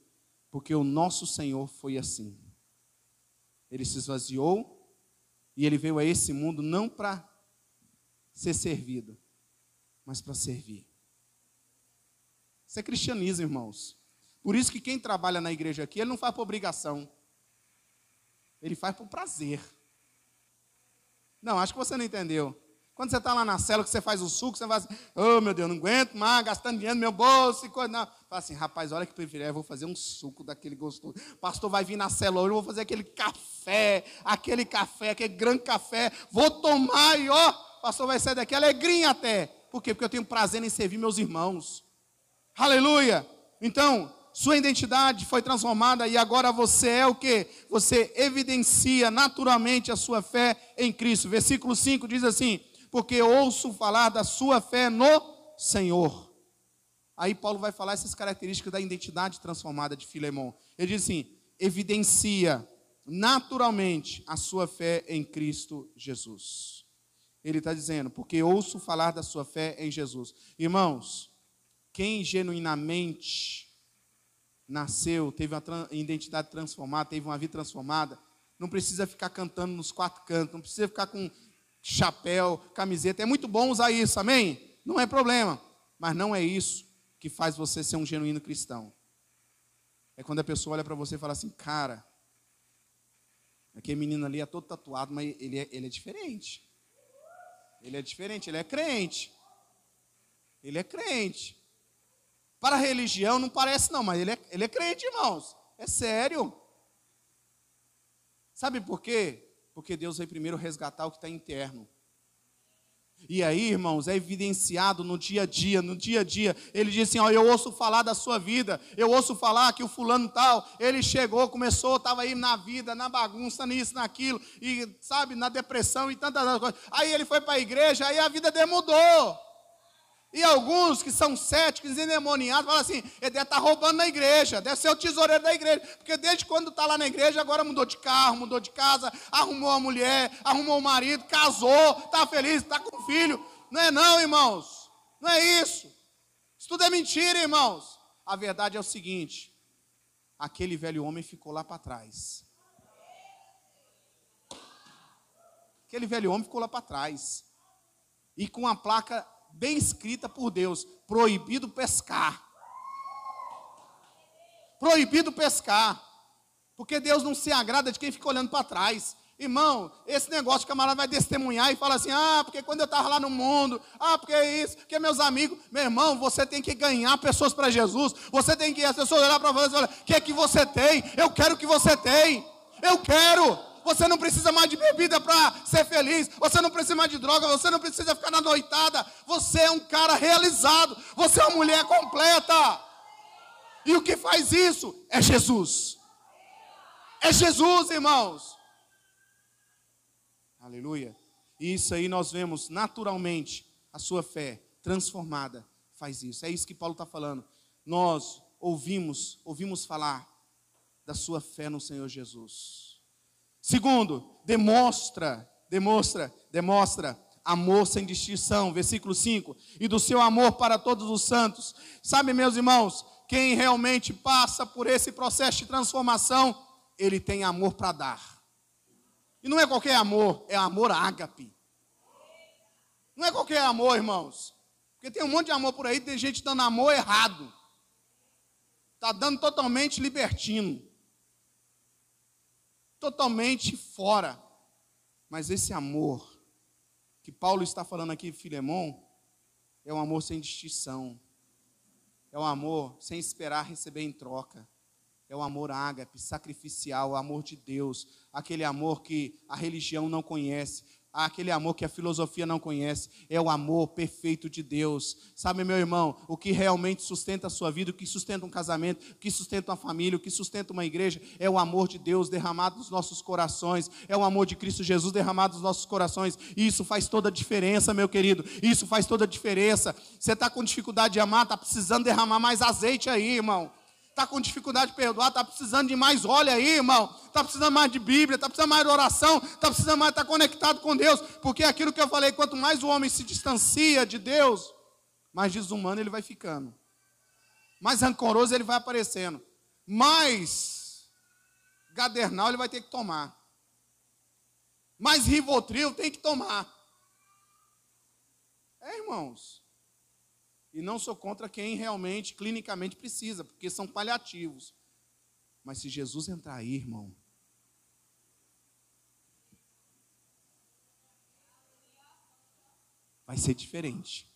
Porque o nosso Senhor foi assim. Ele se esvaziou e ele veio a esse mundo não para ser servido, mas para servir. Isso é cristianismo, irmãos. Por isso que quem trabalha na igreja aqui, ele não faz por obrigação. Ele faz por prazer. Não, acho que você não entendeu. Quando você está lá na cela, que você faz o suco, você vai assim, oh meu Deus, não aguento mais, gastando dinheiro no meu bolso e coisa. Não. Fala assim, rapaz, olha que privilégio, vou fazer um suco daquele gostoso. pastor vai vir na cela hoje, eu vou fazer aquele café, aquele café, aquele grande café, vou tomar e ó, pastor vai sair daqui alegrinha até. Por quê? Porque eu tenho prazer em servir meus irmãos. Aleluia! Então, sua identidade foi transformada e agora você é o que? Você evidencia naturalmente a sua fé em Cristo. Versículo 5 diz assim: porque ouço falar da sua fé no Senhor. Aí Paulo vai falar essas características da identidade transformada de Filemão. Ele diz assim: evidencia naturalmente a sua fé em Cristo Jesus. Ele está dizendo, porque ouço falar da sua fé em Jesus. Irmãos, quem genuinamente nasceu, teve uma identidade transformada, teve uma vida transformada, não precisa ficar cantando nos quatro cantos, não precisa ficar com chapéu, camiseta. É muito bom usar isso, amém? Não é problema. Mas não é isso que faz você ser um genuíno cristão. É quando a pessoa olha para você e fala assim, cara, aquele menino ali é todo tatuado, mas ele é, ele é diferente. Ele é diferente, ele é crente. Ele é crente. Para a religião não parece não, mas ele é, ele é crente, irmãos. É sério. Sabe por quê? Porque Deus veio primeiro resgatar o que está interno. E aí, irmãos, é evidenciado no dia a dia, no dia a dia. Ele diz assim: ó, eu ouço falar da sua vida, eu ouço falar que o fulano tal, ele chegou, começou, estava aí na vida, na bagunça, nisso, naquilo, e sabe, na depressão e tantas coisas. Aí ele foi para a igreja, aí a vida dele mudou. E alguns que são céticos, endemoniados, falam assim: ele deve estar tá roubando na igreja, deve ser o tesoureiro da igreja. Porque desde quando está lá na igreja, agora mudou de carro, mudou de casa, arrumou uma mulher, arrumou um marido, casou, está feliz, está com filho. Não é não, irmãos. Não é isso. Isso tudo é mentira, irmãos. A verdade é o seguinte: aquele velho homem ficou lá para trás. Aquele velho homem ficou lá para trás. E com a placa bem escrita por Deus: proibido pescar. Proibido pescar. Porque Deus não se agrada de quem fica olhando para trás. Irmão, esse negócio de camarada vai testemunhar e fala assim: ah, porque quando eu estava lá no mundo, ah, porque é isso, porque meus amigos, meu irmão, você tem que ganhar pessoas para Jesus, você tem que as pessoas olhar para você e falar: o que é que você tem? Eu quero o que você tem, eu quero. Você não precisa mais de bebida para ser feliz, você não precisa mais de droga, você não precisa ficar na noitada, você é um cara realizado, você é uma mulher completa. E o que faz isso é Jesus. É Jesus, irmãos. Aleluia. E isso aí nós vemos naturalmente a sua fé transformada faz isso. É isso que Paulo está falando. Nós ouvimos, ouvimos falar da sua fé no Senhor Jesus. Segundo, demonstra, demonstra, demonstra amor sem distinção, versículo 5, e do seu amor para todos os santos. Sabe, meus irmãos, quem realmente passa por esse processo de transformação, ele tem amor para dar. E não é qualquer amor, é amor ágape. Não é qualquer amor, irmãos. Porque tem um monte de amor por aí, tem gente dando amor errado. Está dando totalmente libertino. Totalmente fora. Mas esse amor que Paulo está falando aqui, Filemão, é um amor sem distinção. É um amor sem esperar receber em troca é o amor ágape, sacrificial, o amor de Deus, aquele amor que a religião não conhece, aquele amor que a filosofia não conhece, é o amor perfeito de Deus. Sabe, meu irmão, o que realmente sustenta a sua vida, o que sustenta um casamento, o que sustenta uma família, o que sustenta uma igreja, é o amor de Deus derramado nos nossos corações, é o amor de Cristo Jesus derramado nos nossos corações. Isso faz toda a diferença, meu querido. Isso faz toda a diferença. Você está com dificuldade de amar, está precisando derramar mais azeite aí, irmão está com dificuldade de perdoar, está precisando de mais óleo aí, irmão. Está precisando mais de Bíblia, está precisando mais de oração, está precisando mais estar conectado com Deus. Porque é aquilo que eu falei, quanto mais o homem se distancia de Deus, mais desumano ele vai ficando. Mais rancoroso ele vai aparecendo. Mais gadernal ele vai ter que tomar. Mais rivotril tem que tomar. É, irmãos. E não sou contra quem realmente, clinicamente precisa, porque são paliativos. Mas se Jesus entrar aí, irmão, vai ser diferente.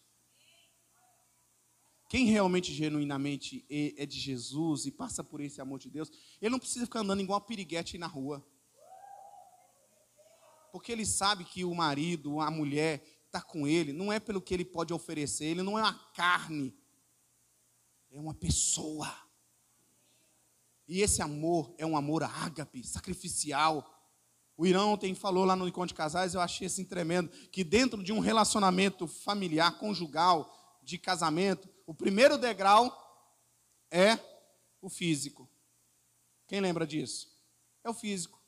Quem realmente, genuinamente é, é de Jesus e passa por esse amor de Deus, ele não precisa ficar andando igual uma piriguete na rua. Porque ele sabe que o marido, a mulher, está com ele não é pelo que ele pode oferecer, ele não é uma carne, é uma pessoa. E esse amor é um amor ágape, sacrificial. O Irão ontem falou lá no encontro de casais, eu achei assim tremendo, que dentro de um relacionamento familiar, conjugal, de casamento, o primeiro degrau é o físico. Quem lembra disso? É o físico.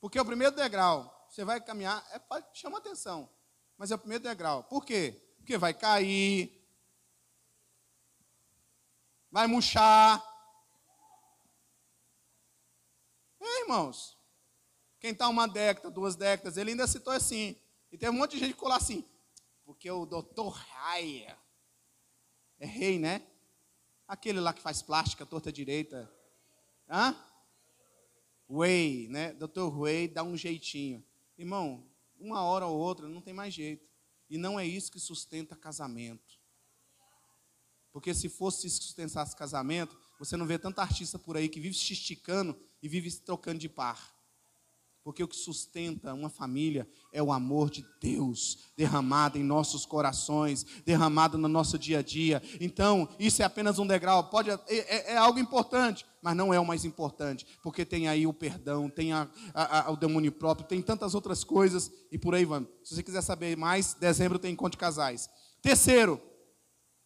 Porque o primeiro degrau, você vai caminhar, é, chama atenção mas é o primeiro degrau. Por quê? Porque vai cair, vai murchar. É, irmãos. Quem está uma década, duas décadas, ele ainda citou assim. E tem um monte de gente que lá assim. Porque o doutor Raia é rei, né? Aquele lá que faz plástica, torta direita. Hã? Way, né? Doutor Way dá um jeitinho. Irmão, uma hora ou outra, não tem mais jeito. E não é isso que sustenta casamento. Porque se fosse sustentar casamento, você não vê tanta artista por aí que vive se esticando e vive se trocando de par. Porque o que sustenta uma família é o amor de Deus derramado em nossos corações, derramado no nosso dia a dia. Então, isso é apenas um degrau, pode é, é, é algo importante, mas não é o mais importante, porque tem aí o perdão, tem a, a, a, o demônio próprio, tem tantas outras coisas e por aí vamos. Se você quiser saber mais, dezembro tem encontro de casais. Terceiro,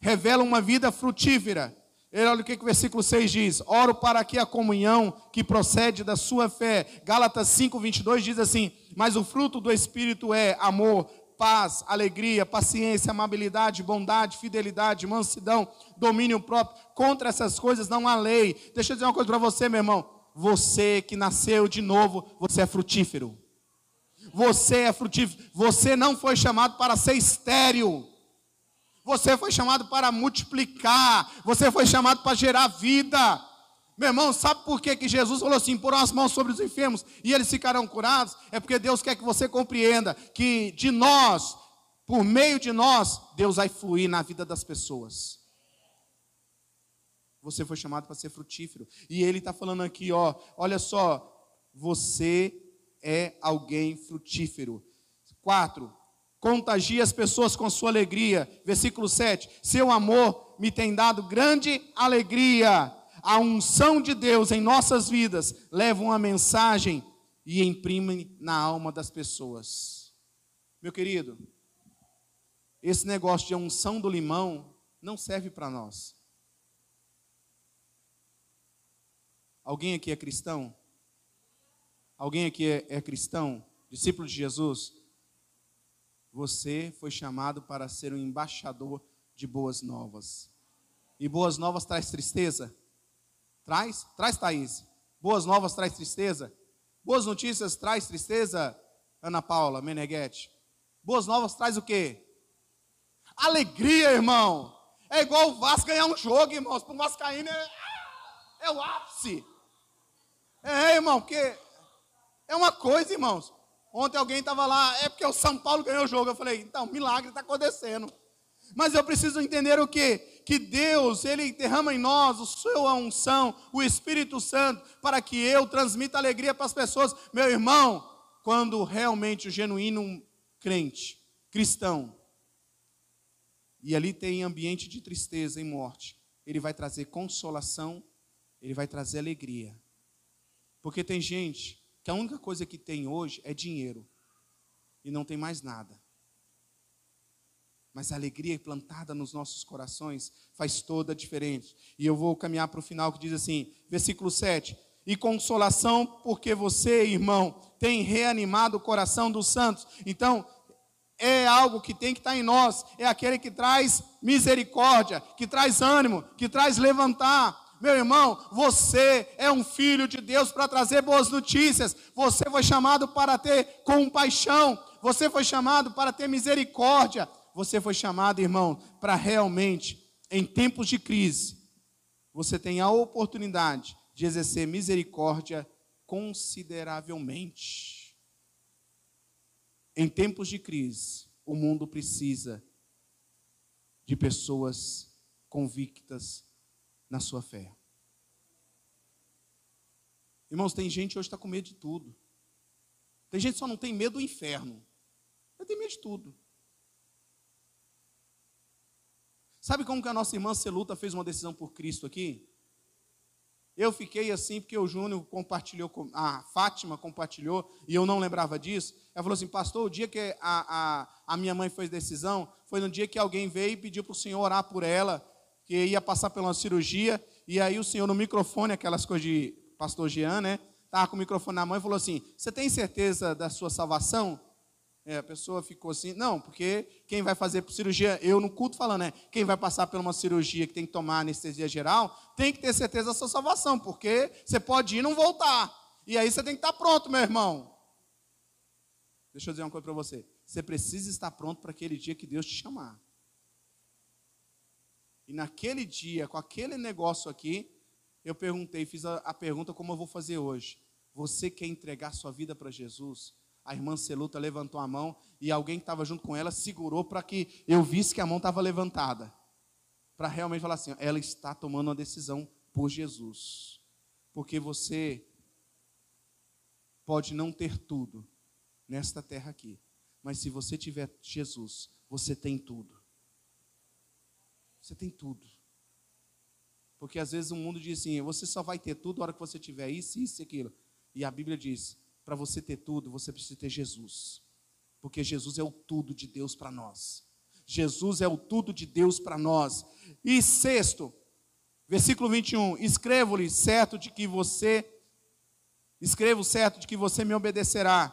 revela uma vida frutífera Olha o que, que o versículo 6 diz: Oro para que a comunhão que procede da sua fé. Gálatas 5, 22 diz assim: Mas o fruto do Espírito é amor, paz, alegria, paciência, amabilidade, bondade, fidelidade, mansidão, domínio próprio. Contra essas coisas não há lei. Deixa eu dizer uma coisa para você, meu irmão. Você que nasceu de novo, você é frutífero. Você é frutífero. Você não foi chamado para ser estéril. Você foi chamado para multiplicar. Você foi chamado para gerar vida. Meu irmão, sabe por que, que Jesus falou assim: pôr as mãos sobre os enfermos e eles ficarão curados? É porque Deus quer que você compreenda que de nós, por meio de nós, Deus vai fluir na vida das pessoas. Você foi chamado para ser frutífero. E ele está falando aqui, ó, olha só, você é alguém frutífero. Quatro, contagia as pessoas com sua alegria. Versículo 7. Seu amor me tem dado grande alegria a unção de Deus em nossas vidas leva uma mensagem e imprime na alma das pessoas. Meu querido, esse negócio de unção do limão não serve para nós. Alguém aqui é cristão? Alguém aqui é, é cristão? Discípulo de Jesus? Você foi chamado para ser um embaixador de boas novas. E boas novas traz tristeza? Traz? Traz, Thaís. Boas novas traz tristeza? Boas notícias traz tristeza, Ana Paula Meneghetti? Boas novas traz o quê? Alegria, irmão. É igual o Vasco ganhar um jogo, irmãos. Para o Vascaíno é, é o ápice. É, irmão, porque é uma coisa, irmãos. Ontem alguém estava lá, é porque o São Paulo ganhou o jogo. Eu falei, então, milagre está acontecendo. Mas eu preciso entender o quê? Que Deus, Ele derrama em nós o sua unção, o Espírito Santo, para que eu transmita alegria para as pessoas. Meu irmão, quando realmente o genuíno crente, cristão, e ali tem ambiente de tristeza e morte, ele vai trazer consolação, ele vai trazer alegria. Porque tem gente que a única coisa que tem hoje é dinheiro e não tem mais nada. Mas a alegria plantada nos nossos corações faz toda a diferença. E eu vou caminhar para o final que diz assim, versículo 7. E consolação, porque você, irmão, tem reanimado o coração dos santos. Então, é algo que tem que estar em nós, é aquele que traz misericórdia, que traz ânimo, que traz levantar. Meu irmão, você é um filho de Deus para trazer boas notícias. Você foi chamado para ter compaixão. Você foi chamado para ter misericórdia você foi chamado, irmão, para realmente, em tempos de crise, você tem a oportunidade de exercer misericórdia consideravelmente. Em tempos de crise, o mundo precisa de pessoas convictas na sua fé. Irmãos, tem gente hoje que está com medo de tudo. Tem gente que só não tem medo do inferno. Mas tem medo de tudo. Sabe como que a nossa irmã Celuta fez uma decisão por Cristo aqui? Eu fiquei assim porque o Júnior compartilhou, a Fátima compartilhou, e eu não lembrava disso. Ela falou assim, pastor, o dia que a, a, a minha mãe fez decisão, foi no dia que alguém veio e pediu para o senhor orar por ela, que ia passar por uma cirurgia, e aí o senhor no microfone, aquelas coisas de pastor Jean, né? Estava com o microfone na mão e falou assim, você tem certeza da sua salvação? É, a pessoa ficou assim, não, porque quem vai fazer cirurgia, eu no culto falando, né? Quem vai passar por uma cirurgia que tem que tomar anestesia geral, tem que ter certeza da sua salvação, porque você pode ir e não voltar. E aí você tem que estar pronto, meu irmão. Deixa eu dizer uma coisa para você. Você precisa estar pronto para aquele dia que Deus te chamar. E naquele dia, com aquele negócio aqui, eu perguntei, fiz a, a pergunta como eu vou fazer hoje. Você quer entregar sua vida para Jesus? A irmã Celuta levantou a mão e alguém que estava junto com ela segurou para que eu visse que a mão estava levantada. Para realmente falar assim: ela está tomando uma decisão por Jesus. Porque você pode não ter tudo nesta terra aqui, mas se você tiver Jesus, você tem tudo. Você tem tudo. Porque às vezes o mundo diz assim: você só vai ter tudo na hora que você tiver isso, isso e aquilo. E a Bíblia diz: para você ter tudo, você precisa ter Jesus. Porque Jesus é o tudo de Deus para nós. Jesus é o tudo de Deus para nós. E sexto, versículo 21, escrevo-lhe certo de que você escrevo certo de que você me obedecerá,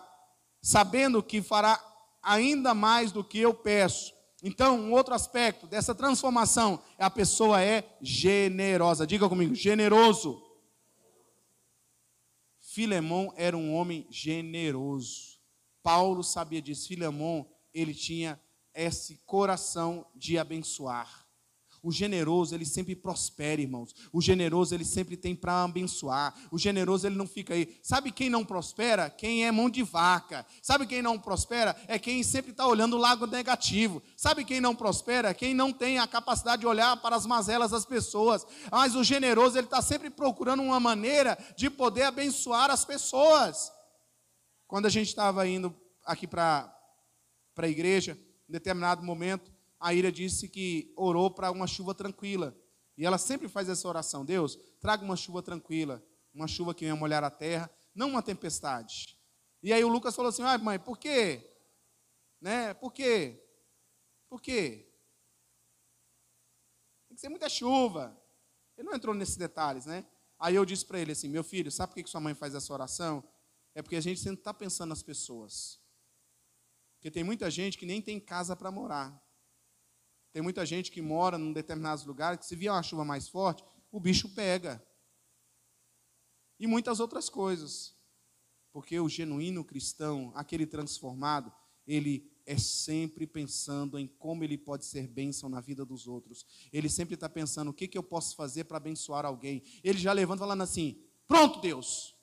sabendo que fará ainda mais do que eu peço. Então, um outro aspecto dessa transformação é a pessoa é generosa. Diga comigo, generoso. Filemão era um homem generoso. Paulo sabia disso. Filemão, ele tinha esse coração de abençoar. O generoso, ele sempre prospera, irmãos. O generoso, ele sempre tem para abençoar. O generoso, ele não fica aí. Sabe quem não prospera? Quem é mão de vaca. Sabe quem não prospera? É quem sempre está olhando o lado negativo. Sabe quem não prospera? Quem não tem a capacidade de olhar para as mazelas das pessoas. Mas o generoso, ele está sempre procurando uma maneira de poder abençoar as pessoas. Quando a gente estava indo aqui para a igreja, em determinado momento, a Ira disse que orou para uma chuva tranquila. E ela sempre faz essa oração: Deus, traga uma chuva tranquila, uma chuva que venha molhar a terra, não uma tempestade. E aí o Lucas falou assim: ah, mãe, por quê? Né? Por quê? Por quê? Tem que ser muita chuva. Ele não entrou nesses detalhes, né? Aí eu disse para ele assim: meu filho, sabe por que sua mãe faz essa oração? É porque a gente sempre está pensando nas pessoas. Porque tem muita gente que nem tem casa para morar. Tem muita gente que mora num determinados lugares que se vier uma chuva mais forte, o bicho pega. E muitas outras coisas. Porque o genuíno cristão, aquele transformado, ele é sempre pensando em como ele pode ser bênção na vida dos outros. Ele sempre está pensando o que, que eu posso fazer para abençoar alguém. Ele já levanta falando assim: pronto, Deus,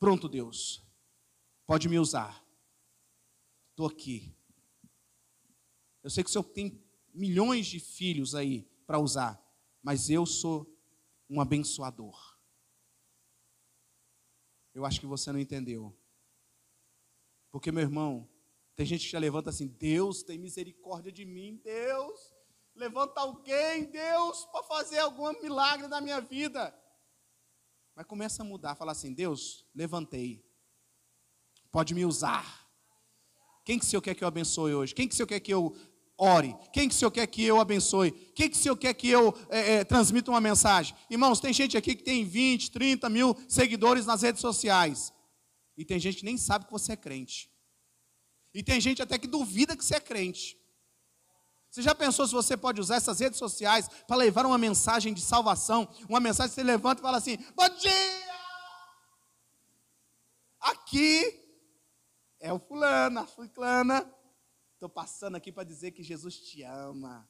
Pronto, Deus, pode me usar. Estou aqui. Eu sei que o Senhor tem milhões de filhos aí para usar, mas eu sou um abençoador. Eu acho que você não entendeu. Porque, meu irmão, tem gente que já levanta assim: Deus tem misericórdia de mim, Deus. Levanta alguém, Deus, para fazer algum milagre na minha vida. Mas começa a mudar, fala assim: Deus, levantei, pode me usar. Quem que o Senhor quer que eu abençoe hoje? Quem que o Senhor quer que eu ore? Quem que o Senhor quer que eu abençoe? Quem que o Senhor quer que eu é, é, transmita uma mensagem? Irmãos, tem gente aqui que tem 20, 30 mil seguidores nas redes sociais. E tem gente que nem sabe que você é crente. E tem gente até que duvida que você é crente. Você já pensou se você pode usar essas redes sociais para levar uma mensagem de salvação? Uma mensagem que você levanta e fala assim: Bom dia! Aqui é o fulano, a fulana. Estou passando aqui para dizer que Jesus te ama.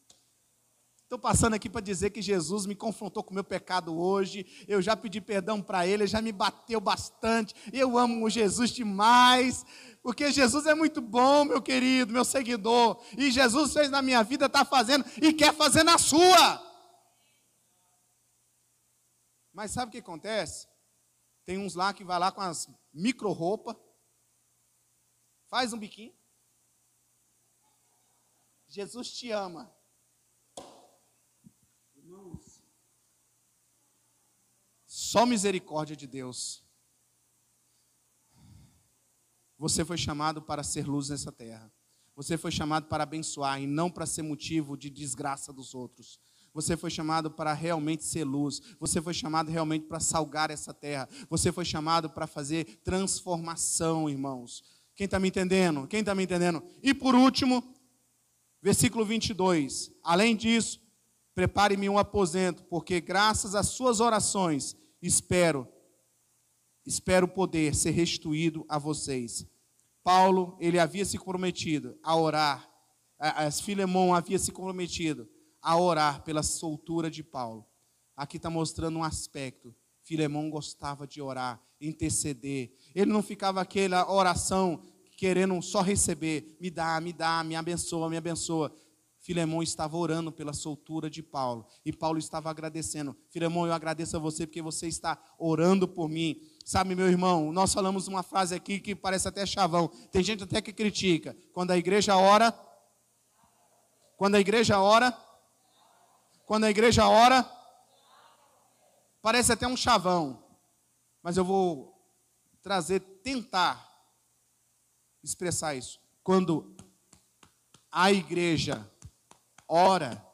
Estou passando aqui para dizer que Jesus me confrontou com o meu pecado hoje. Eu já pedi perdão para Ele, já me bateu bastante. Eu amo Jesus demais. Porque Jesus é muito bom, meu querido, meu seguidor. E Jesus fez na minha vida, está fazendo e quer fazer na sua. Mas sabe o que acontece? Tem uns lá que vai lá com as micro roupa, faz um biquinho. Jesus te ama. Irmãos, só misericórdia de Deus você foi chamado para ser luz nessa terra. Você foi chamado para abençoar e não para ser motivo de desgraça dos outros. Você foi chamado para realmente ser luz. Você foi chamado realmente para salgar essa terra. Você foi chamado para fazer transformação, irmãos. Quem está me entendendo? Quem está me entendendo? E por último, versículo 22. Além disso, prepare-me um aposento, porque graças às suas orações espero espero poder ser restituído a vocês. Paulo, ele havia se comprometido a orar, as Filemão havia se comprometido a orar pela soltura de Paulo. Aqui está mostrando um aspecto. Filemão gostava de orar, interceder. Ele não ficava aquela oração querendo só receber, me dá, me dá, me abençoa, me abençoa. Filemão estava orando pela soltura de Paulo. E Paulo estava agradecendo. Filemão, eu agradeço a você porque você está orando por mim. Sabe, meu irmão, nós falamos uma frase aqui que parece até chavão. Tem gente até que critica. Quando a igreja ora, quando a igreja ora, quando a igreja ora, parece até um chavão. Mas eu vou trazer, tentar expressar isso. Quando a igreja ora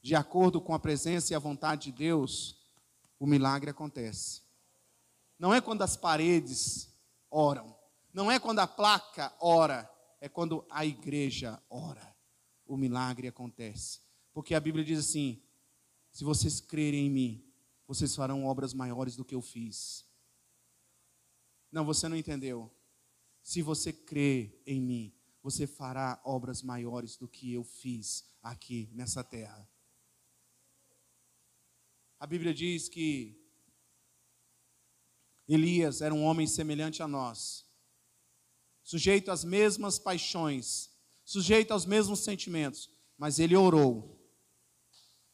de acordo com a presença e a vontade de Deus, o milagre acontece. Não é quando as paredes oram, não é quando a placa ora, é quando a igreja ora. O milagre acontece. Porque a Bíblia diz assim: se vocês crerem em mim, vocês farão obras maiores do que eu fiz. Não, você não entendeu. Se você crê em mim, você fará obras maiores do que eu fiz aqui nessa terra. A Bíblia diz que Elias era um homem semelhante a nós, sujeito às mesmas paixões, sujeito aos mesmos sentimentos, mas ele orou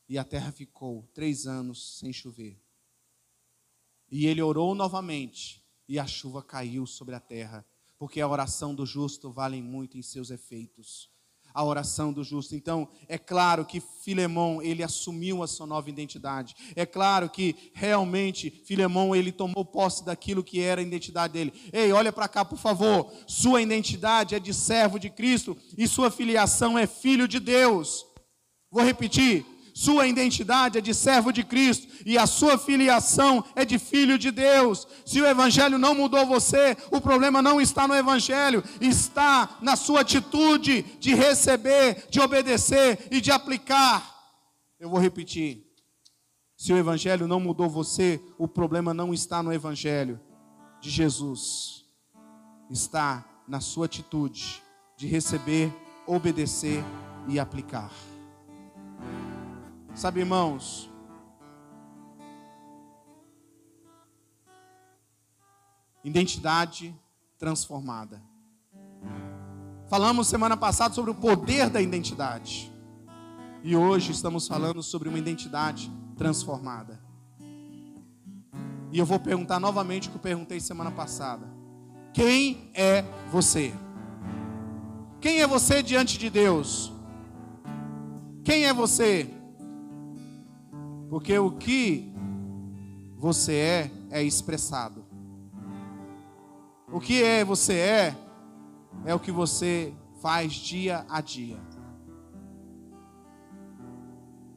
e a terra ficou três anos sem chover. E ele orou novamente e a chuva caiu sobre a terra, porque a oração do justo vale muito em seus efeitos a oração do justo. Então, é claro que Filemão, ele assumiu a sua nova identidade. É claro que realmente Filemão, ele tomou posse daquilo que era a identidade dele. Ei, olha para cá, por favor. Sua identidade é de servo de Cristo e sua filiação é filho de Deus. Vou repetir. Sua identidade é de servo de Cristo e a sua filiação é de filho de Deus. Se o evangelho não mudou você, o problema não está no evangelho, está na sua atitude de receber, de obedecer e de aplicar. Eu vou repetir. Se o evangelho não mudou você, o problema não está no evangelho de Jesus. Está na sua atitude de receber, obedecer e aplicar. Sabe, irmãos, identidade transformada. Falamos semana passada sobre o poder da identidade. E hoje estamos falando sobre uma identidade transformada. E eu vou perguntar novamente o que eu perguntei semana passada. Quem é você? Quem é você diante de Deus? Quem é você? Porque o que você é, é expressado. O que é você é, é o que você faz dia a dia.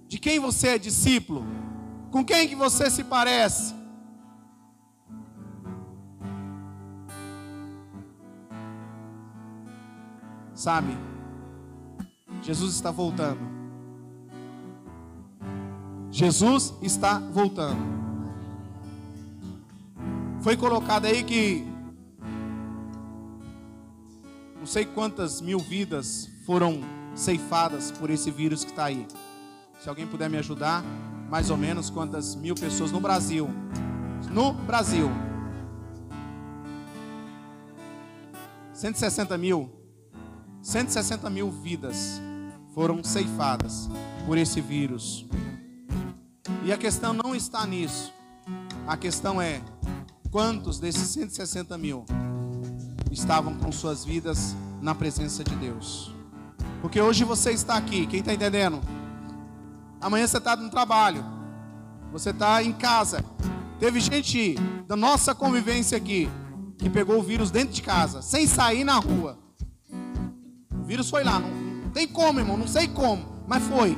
De quem você é discípulo? Com quem que você se parece? Sabe? Jesus está voltando. Jesus está voltando. Foi colocado aí que não sei quantas mil vidas foram ceifadas por esse vírus que está aí. Se alguém puder me ajudar, mais ou menos quantas mil pessoas no Brasil? No Brasil. 160 mil. 160 mil vidas foram ceifadas por esse vírus. E a questão não está nisso. A questão é: quantos desses 160 mil estavam com suas vidas na presença de Deus? Porque hoje você está aqui, quem está entendendo? Amanhã você está no trabalho, você está em casa. Teve gente da nossa convivência aqui que pegou o vírus dentro de casa, sem sair na rua. O vírus foi lá, não, não tem como, irmão, não sei como, mas foi.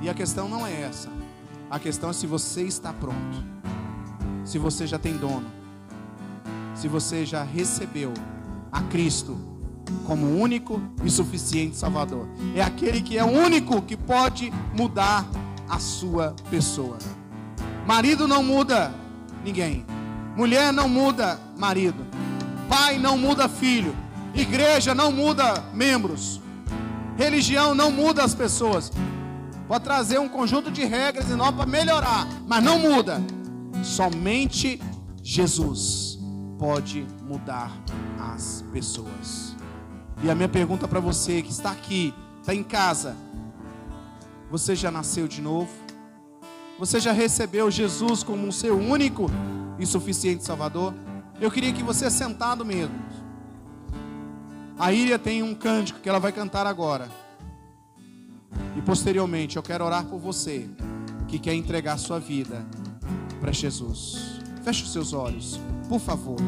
E a questão não é essa. A questão é se você está pronto. Se você já tem dono. Se você já recebeu a Cristo como único e suficiente Salvador. É aquele que é o único que pode mudar a sua pessoa. Marido não muda ninguém. Mulher não muda marido. Pai não muda filho. Igreja não muda membros. Religião não muda as pessoas. Pode trazer um conjunto de regras e normas para melhorar, mas não muda. Somente Jesus pode mudar as pessoas. E a minha pergunta para você que está aqui, está em casa, você já nasceu de novo? Você já recebeu Jesus como seu único e suficiente Salvador? Eu queria que você sentado mesmo. A Ilha tem um cântico que ela vai cantar agora. E posteriormente eu quero orar por você que quer entregar sua vida para Jesus. Feche os seus olhos, por favor.